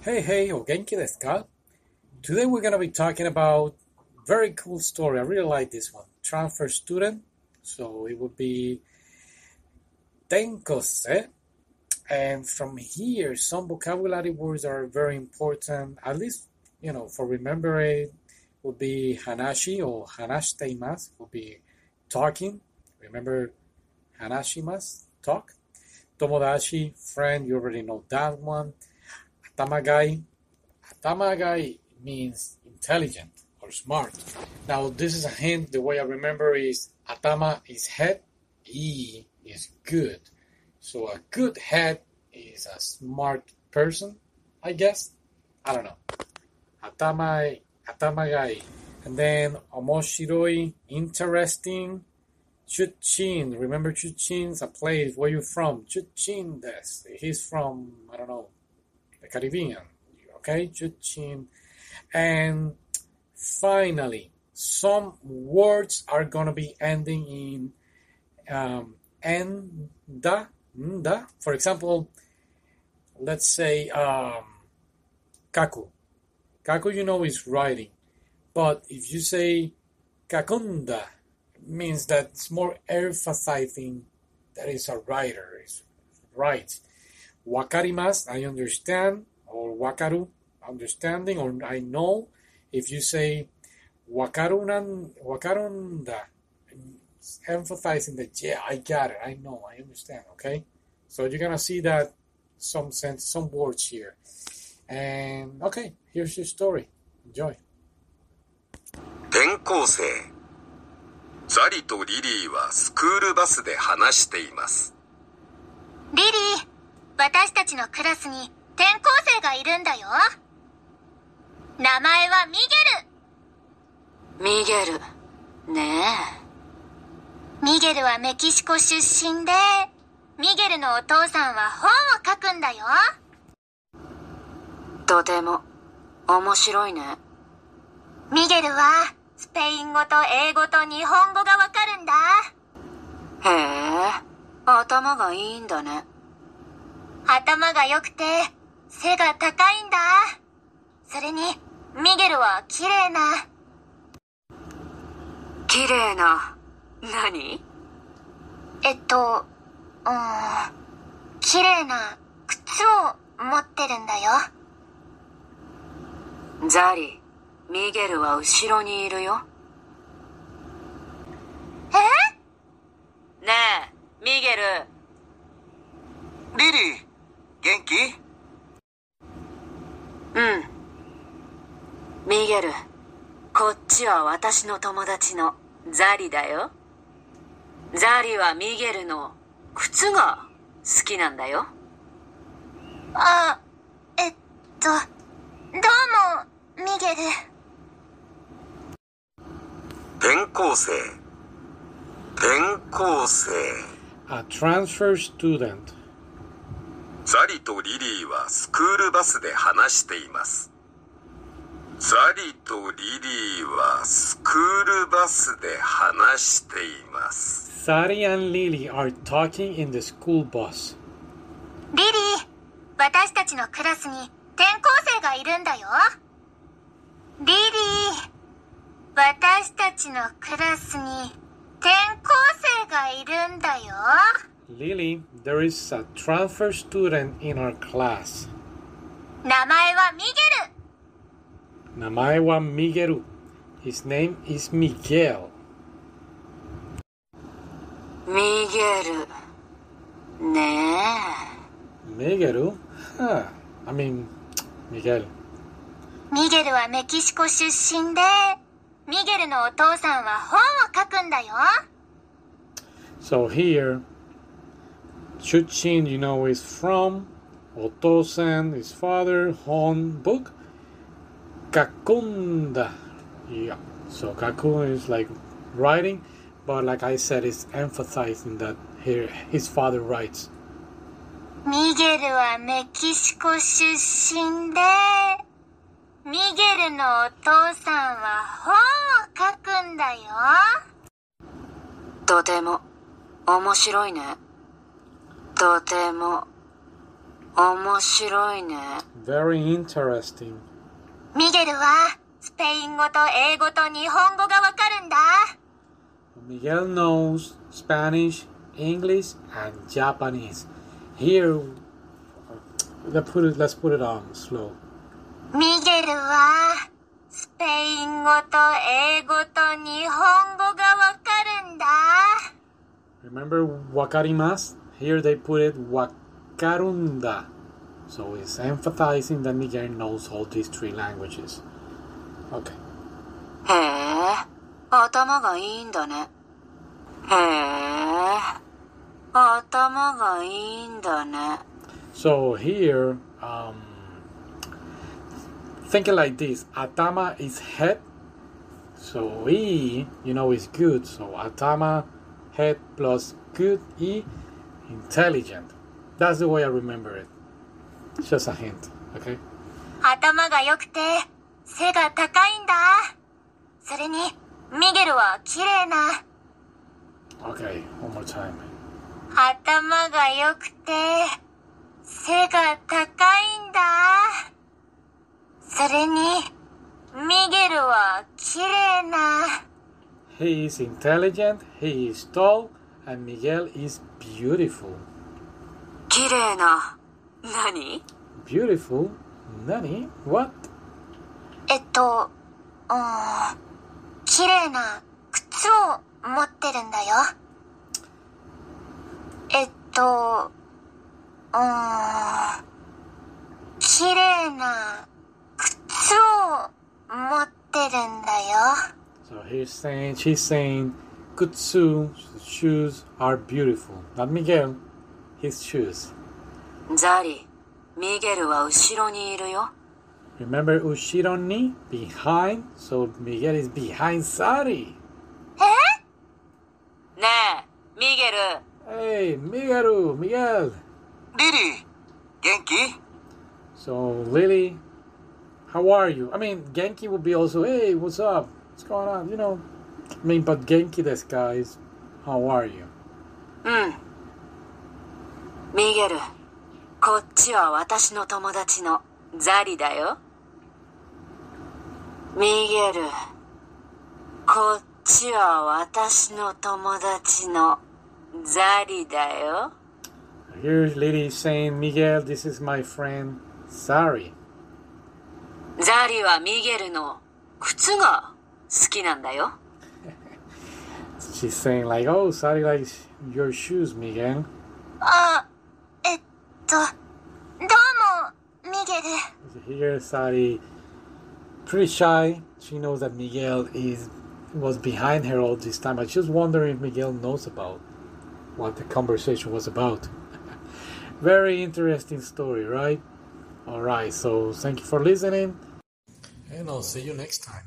Hey, hey, Ogenki genki desu ka? Today we're going to be talking about very cool story. I really like this one. Transfer student. So it would be tenkose. And from here, some vocabulary words are very important. At least, you know, for remembering would be hanashi or hanashiteimasu would be talking. Remember Hanashimas, talk. Tomodachi, friend, you already know that one. Atamagai. Atamagai means intelligent or smart. Now, this is a hint. The way I remember is atama is head, e is good. So a good head is a smart person, I guess. I don't know. Atama, atamagai. And then omoshiroi, interesting. Chuchin, remember Chuchin's a place. Where you from? Chuchin des. He's from, I don't know, the Caribbean. Okay, Chuchin. And finally, some words are gonna be ending in um, enda, nda. For example, let's say um, kaku. Kaku, you know, is writing. But if you say kakunda, means that it's more emphasizing that it's a writer, is right Wakarimas, I understand, or wakaru, understanding, or I know. If you say wakarunan, wakarunda, it's emphasizing that, yeah, I got it, I know, I understand, okay? So you're gonna see that some sense, some words here. And okay, here's your story. Enjoy. 転校生ザリとリリーはスクールバスで話していますリリー、 私たちのクラスに転校生がいるんだよ。名前はミゲル。ミゲル。ねミゲルはメキシコ出身で、ミゲルのお父さんは本を書くんだよ。え。とても、面白いね。ミゲルは、スペイン語と英語と日本語がわかるんだ。へえ、頭がいいんだね。頭が良くて、背が高いんだ。それに、ミゲルは綺麗な、綺麗な、何？えっと、うーん、綺麗な靴を持ってるんだよ。ザリ、ミゲルは後ろにいるよ。え？ねえ、ミゲル。リリー、元気？うん。ミゲル、こっちは私の友達のザリだよ。ザリはミゲルの靴が好きなんだよ。あ、えっと、どうも、ミゲル。転校生転校生 A transfer student. ザリとリリーはスクールバスで話していますザリとリリーはスクールバスで話しています Sari and Lily are talking in the school bus. リリー、私たちのクラスに転校生がいるんだよ。リリー、私たちのクラスに転校生がいるんだよ。Lily, there is a transfer student in our class. 名前はミゲル。 Namae wa Miguel. His name is Miguel. ミゲル。ね Miguel? Huh. I mean, Miguel. ミゲルはメキシコ出身で、ミゲルのお父さんは本を書くんだよ。 So here, Chuchin, you know, is from Otosan, his father, Hon book. Kakunda. Yeah. So Kakun is like writing, but like I said, it's emphasizing that here his father writes. ミゲルはメキシコ出身で、ミゲルのお父さんは本を書くんだよ。え。とても、面白いね。 とても、 面白いね。 Very interesting. ミゲルはスペイン語と英語と日本語がわかるんだ。 Miguel knows Spanish, English, and Japanese. Here, let's put it. Let's put it on slow. ミゲルはスペイン語と英語と日本語がわかるんだ。 Remember wakarimas? Here they put it wakarunda. So it's emphasizing that Miguel knows all these three languages. Okay. へえ、頭がいいんだね。へえ、頭がいいんだね。 So here, um, think it like this: atama is head, so e, you know, is good. So atama, head plus good e, intelligent. That's the way I remember it. Just a hint, okay? 頭が良くて背が高いんだ。それにミゲルは綺麗な。 Okay, one more time. 頭が良くて背が高いんだ。それにミゲルは綺麗な。 He is intelligent, he is tall, and Miguel is beautiful. 綺麗な。何 Beautiful? Nani? What? えっと、うーん、綺麗な靴を持ってるんだよ。えっと、うーん、綺麗な靴を持ってるんだよ。So he's saying, she's saying, Kutsu's shoes are beautiful. Not Miguel, his shoes. Zari, Miguel wa ushiro ni iru yo. Remember ushiro ni? Behind. So Miguel is behind Zari. Eh? Ne, Miguel. Hey, Miguel, Miguel. Lily, genki? So Lily, how are you? I mean, genki would be also, hey, what's up? What's going on? You know, mean, but Genki this guys, how are you? うん。ミゲル、こっちは私の友達のザリだよ。ミゲル、こっちは私の友達のザリだよ。Here's Lily saying, Miguel, this is my friend Sari. ザリはミゲルの靴が好きなんだよ。she's saying like, "Oh, sorry, like your shoes, Miguel." Uh, it, domo, Miguel. Here, sorry. pretty shy. She knows that Miguel is was behind her all this time. I just wonder if Miguel knows about what the conversation was about. Very interesting story, right? All right. So thank you for listening, and I'll see you next time.